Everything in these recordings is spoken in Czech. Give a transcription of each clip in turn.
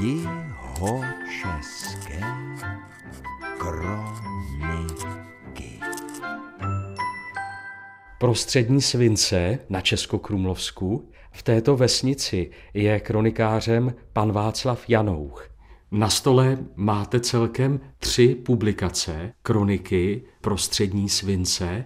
Jihočeské kroniky. Prostřední svince na Českokrumlovsku v této vesnici je kronikářem pan Václav Janouch. Na stole máte celkem tři publikace, kroniky Prostřední svince.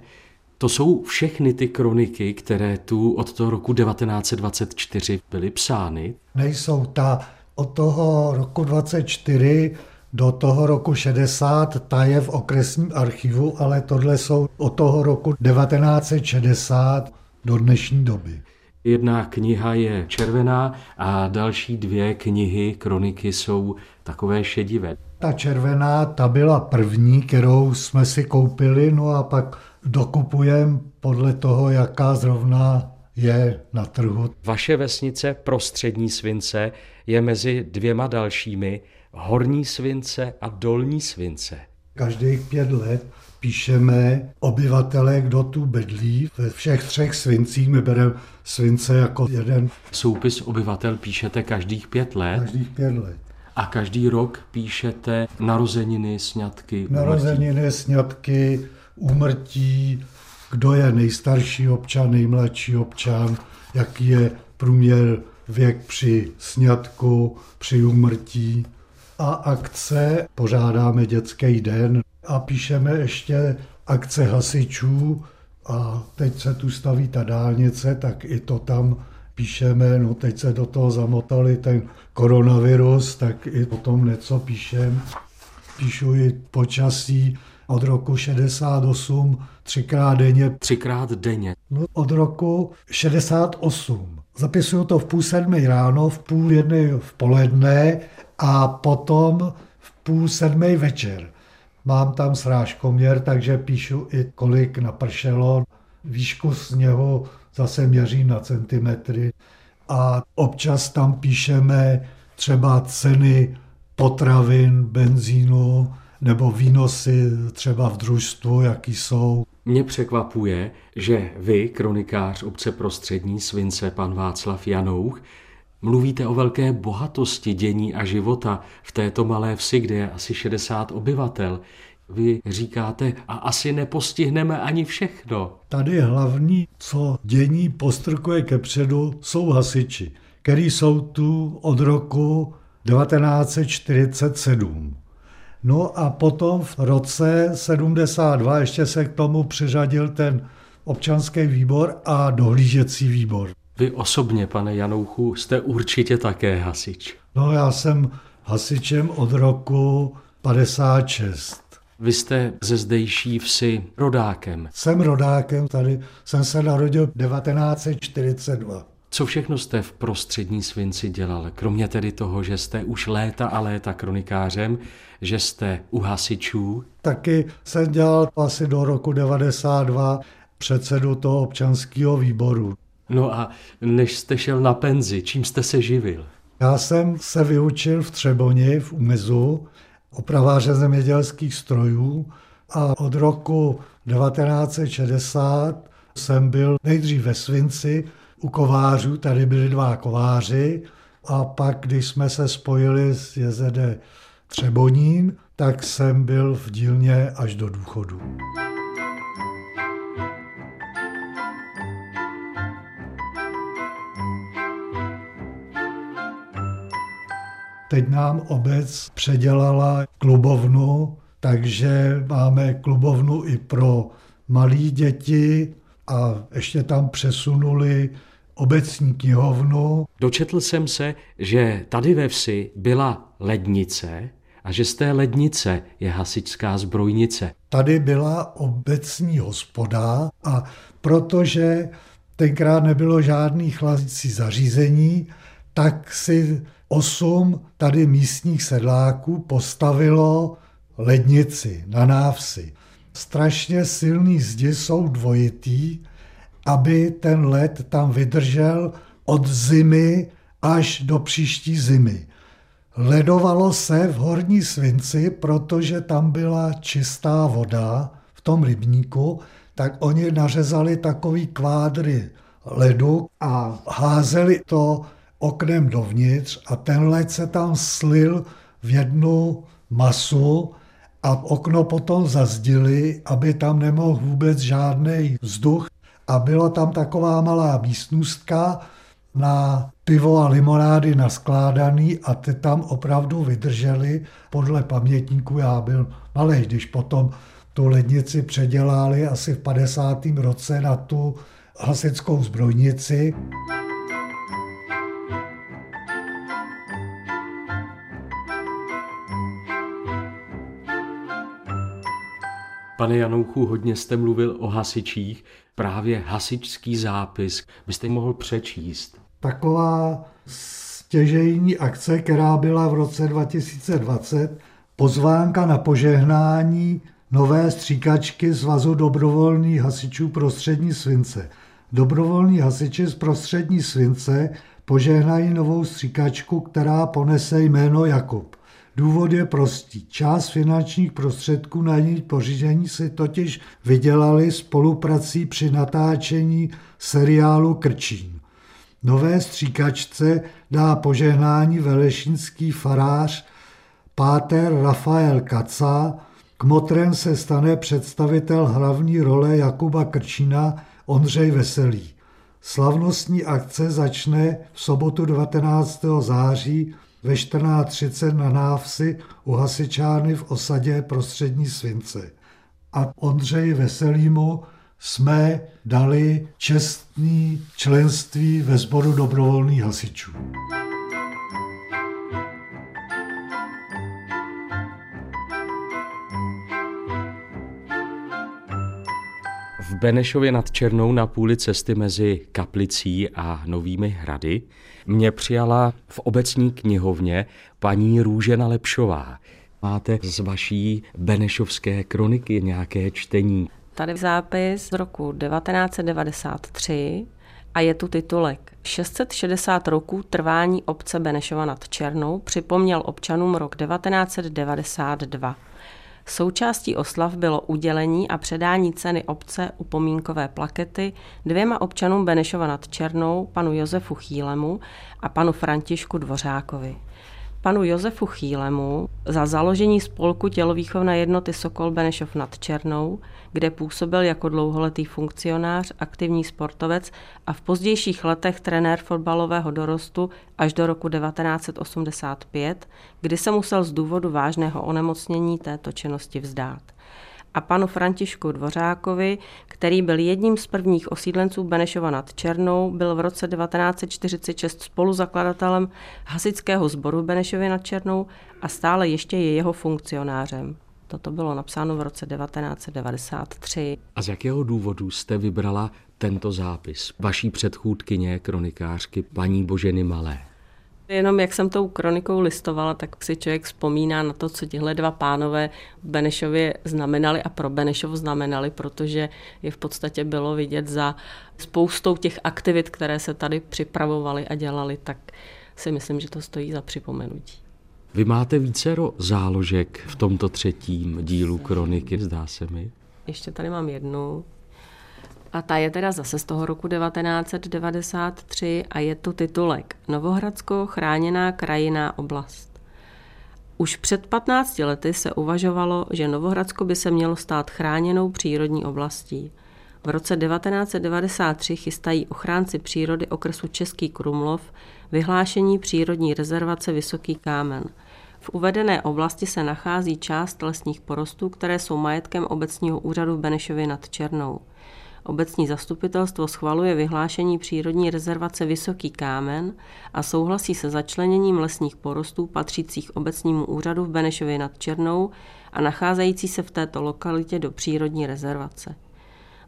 To jsou všechny ty kroniky, které tu od toho roku 1924 byly psány. Nejsou ta od toho roku 24 do toho roku 60, ta je v okresním archivu, ale tohle jsou od toho roku 1960 do dnešní doby. Jedna kniha je červená a další dvě knihy, kroniky, jsou takové šedivé. Ta červená, ta byla první, kterou jsme si koupili, no a pak dokupujeme podle toho, jaká zrovna je na trhu. Vaše vesnice Prostřední Svince je mezi dvěma dalšími Horní Svince a Dolní Svince. Každých pět let píšeme obyvatele, kdo tu bydlí. Ve všech třech svincích my bereme svince jako jeden. Soupis obyvatel píšete každých pět let Každých pět let. a každý rok píšete narozeniny, sňatky, úmrtí. Narozeniny, sňatky, úmrtí, kdo je nejstarší občan, nejmladší občan, jaký je průměr věk při sňatku, při úmrtí. A akce pořádáme dětský den a píšeme ještě akce hasičů a teď se tu staví ta dálnice, tak i to tam píšeme, no teď se do toho zamotali ten koronavirus, tak i o tom něco píšem. Píšu i počasí od roku 68 třikrát denně, Třikrát denně. no, od roku 68. Zapisuju to v půl sedmi ráno, v půl jedné v poledne a potom v půl sedmé večer. Mám tam srážkoměr, takže píšu i kolik napršelo. Výšku sněhu zase měřím na centimetry. A občas tam píšeme třeba ceny potravin, benzínu nebo výnosy třeba v družstvu, jaký jsou. Mě překvapuje, že vy, kronikář obce Prostřední Svince, pan Václav Janouch, mluvíte o velké bohatosti dění a života v této malé vsi, kde je asi 60 obyvatel. Vy říkáte, a asi nepostihneme ani všechno. Tady hlavní, co dění postrkuje kepředu, jsou hasiči, který jsou tu od roku 1947. No a potom v roce 72 ještě se k tomu přiřadil ten občanský výbor a dohlížecí výbor. Vy osobně, pane Janouchu, jste určitě také hasič. No já jsem hasičem od roku 56. Vy jste ze zdejší vsi rodákem. Jsem rodákem, tady jsem se narodil 1942. Co všechno jste v prostřední svinci dělal? Kromě tedy toho, že jste už léta a léta kronikářem, že jste u hasičů, Taky jsem dělal asi do roku 92 předsedu toho občanského výboru. no a než jste šel na penzi, čím jste se živil? Já jsem se vyučil v Třeboni, v Umizu, opraváře zemědělských strojů a od roku 1960 jsem byl nejdřív ve Svinci u kovářů, tady byli dva kováři a pak, když jsme se spojili s JZD Třebonín, tak jsem byl v dílně až do důchodu. Teď nám obec předělala klubovnu, takže máme klubovnu i pro malé děti a ještě tam přesunuli obecní knihovnu. Dočetl jsem se, že tady ve vsi byla lednice a že z té lednice je hasičská zbrojnice. Tady byla obecní hospoda a protože tenkrát nebylo žádný chladicí zařízení, tak si osm tady místních sedláků postavilo lednici na návsi. Strašně silný zdi jsou dvojitý, aby ten led tam vydržel od zimy až do příští zimy. Ledovalo se v Horní Svinci, protože tam byla čistá voda v tom rybníku, tak oni nařezali takový kvádry ledu a házeli to oknem dovnitř a ten led se tam slil v jednu masu a okno potom zazdili, aby tam nemohl vůbec žádný vzduch. A byla tam taková malá místnostka na pivo a limonády naskládaný a ty tam opravdu vydrželi. Podle pamětníků já byl malý, když potom tu lednici předělali asi v 50. roce na tu hasickou zbrojnici. Pane Janouchu, hodně jste mluvil o hasičích, právě hasičský zápis byste mohl přečíst. Taková stěžejní akce, která byla v roce 2020, pozvánka na požehnání nové stříkačky Svazu dobrovolných hasičů prostřední svince. Dobrovolní hasiči z prostřední svince požehnají novou stříkačku, která ponese jméno Jakub. Důvod je prostý. Část finančních prostředků na její pořízení si totiž vydělali spoluprací při natáčení seriálu Krčín. Nové stříkačce dá požehnání velešínský farář Páter Rafael Kaca, kmotrem se stane představitel hlavní role Jakuba Krčína Ondřej Veselý. Slavnostní akce začne v sobotu 19. září ve 14.30 na návsi u hasičárny v osadě prostřední Svince. A Ondřeji Veselýmu jsme dali čestný členství ve sboru dobrovolných hasičů. Benešově nad Černou na půli cesty mezi Kaplicí a Novými hrady mě přijala v obecní knihovně paní Růžena Lepšová. Máte z vaší Benešovské kroniky nějaké čtení? Tady zápis z roku 1993 a je tu titulek 660 roků trvání obce Benešova nad Černou připomněl občanům rok 1992. Součástí oslav bylo udělení a předání ceny obce upomínkové plakety dvěma občanům Benešova nad Černou, panu Josefu Chýlemu a panu Františku Dvořákovi panu Josefu Chýlemu za založení spolku tělovýchovné jednoty Sokol Benešov nad Černou, kde působil jako dlouholetý funkcionář, aktivní sportovec a v pozdějších letech trenér fotbalového dorostu až do roku 1985, kdy se musel z důvodu vážného onemocnění této činnosti vzdát a panu Františku Dvořákovi, který byl jedním z prvních osídlenců Benešova nad Černou, byl v roce 1946 spoluzakladatelem hasičského sboru Benešově nad Černou a stále ještě je jeho funkcionářem. Toto bylo napsáno v roce 1993. A z jakého důvodu jste vybrala tento zápis vaší předchůdkyně, kronikářky paní Boženy Malé? Jenom jak jsem tou kronikou listovala, tak si člověk vzpomíná na to, co tihle dva pánové v Benešově znamenali a pro Benešov znamenali, protože je v podstatě bylo vidět za spoustou těch aktivit, které se tady připravovaly a dělaly, tak si myslím, že to stojí za připomenutí. Vy máte vícero záložek v tomto třetím dílu kroniky, zdá se mi. Ještě tady mám jednu, a ta je teda zase z toho roku 1993 a je to titulek Novohradsko chráněná krajiná oblast. Už před 15 lety se uvažovalo, že Novohradsko by se mělo stát chráněnou přírodní oblastí. V roce 1993 chystají ochránci přírody okresu Český Krumlov vyhlášení přírodní rezervace Vysoký kámen. V uvedené oblasti se nachází část lesních porostů, které jsou majetkem obecního úřadu v Benešově nad Černou. Obecní zastupitelstvo schvaluje vyhlášení přírodní rezervace Vysoký kámen a souhlasí se začleněním lesních porostů patřících obecnímu úřadu v Benešově nad Černou a nacházející se v této lokalitě do přírodní rezervace.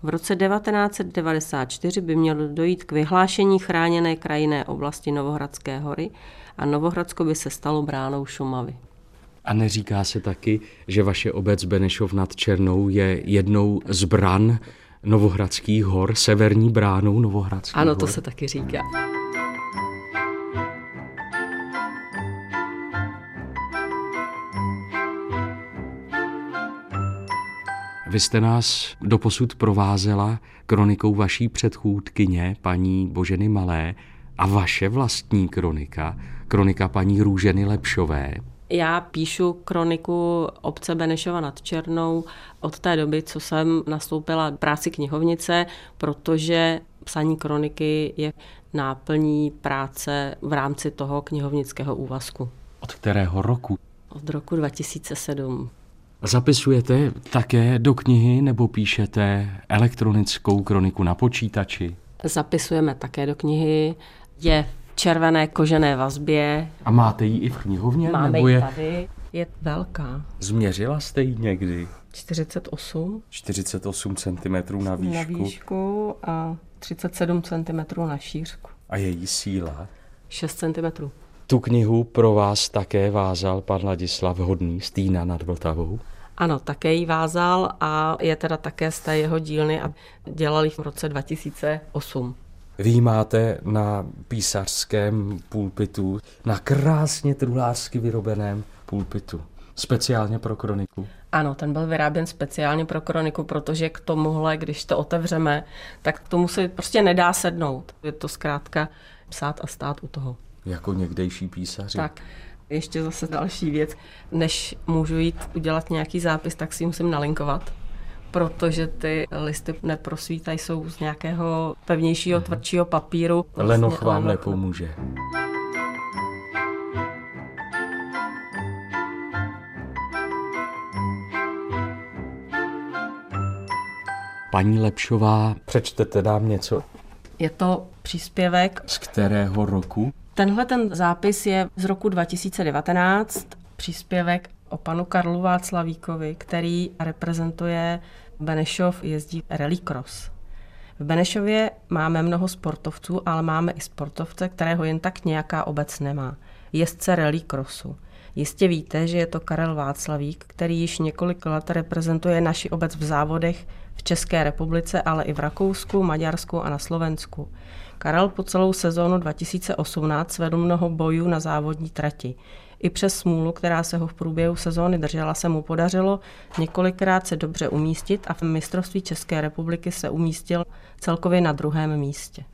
V roce 1994 by mělo dojít k vyhlášení chráněné krajinné oblasti Novohradské hory a Novohradsko by se stalo bránou Šumavy. A neříká se taky, že vaše obec Benešov nad Černou je jednou z bran Novohradských hor, severní bránou Novohradských Ano, hor. to se taky říká. Vy jste nás doposud provázela kronikou vaší předchůdkyně, paní Boženy Malé, A vaše vlastní kronika, kronika paní Růženy Lepšové, já píšu kroniku obce Benešova nad Černou od té doby, co jsem nastoupila práci knihovnice, protože psaní kroniky je náplní práce v rámci toho knihovnického úvazku. Od kterého roku? Od roku 2007. Zapisujete také do knihy nebo píšete elektronickou kroniku na počítači? Zapisujeme také do knihy. Je červené kožené vazbě. A máte ji i v knihovně? Máme nebo ji je... tady. Je velká. Změřila jste ji někdy? 48 48 cm na výšku. na výšku a 37 cm na šířku. A její síla? 6 cm. Tu knihu pro vás také vázal pan Ladislav Hodný z Týna nad Vltavou. Ano, také ji vázal a je teda také z té jeho dílny a dělali v roce 2008. Vy máte na písařském pulpitu, na krásně truhlářsky vyrobeném pulpitu, speciálně pro kroniku. Ano, ten byl vyráběn speciálně pro kroniku, protože k tomuhle, když to otevřeme, tak k tomu se prostě nedá sednout. Je to zkrátka psát a stát u toho. Jako někdejší písaři. Tak, ještě zase další věc. Než můžu jít udělat nějaký zápis, tak si musím nalinkovat, protože ty listy neprosvítají, jsou z nějakého pevnějšího, tvrdšího papíru. Lenoch Vlastně vám lenoch. nepomůže. Paní Lepšová, přečtete nám něco. Je to příspěvek. Z kterého roku? Tenhle ten zápis je z roku 2019, příspěvek o panu Karlu Václavíkovi, který reprezentuje Benešov, jezdí rally cross. V Benešově máme mnoho sportovců, ale máme i sportovce, kterého jen tak nějaká obec nemá. Jezdce rally crossu. Jistě víte, že je to Karel Václavík, který již několik let reprezentuje naši obec v závodech v České republice, ale i v Rakousku, Maďarsku a na Slovensku. Karel po celou sezónu 2018 svedl mnoho bojů na závodní trati. I přes smůlu, která se ho v průběhu sezóny držela, se mu podařilo několikrát se dobře umístit a v mistrovství České republiky se umístil celkově na druhém místě.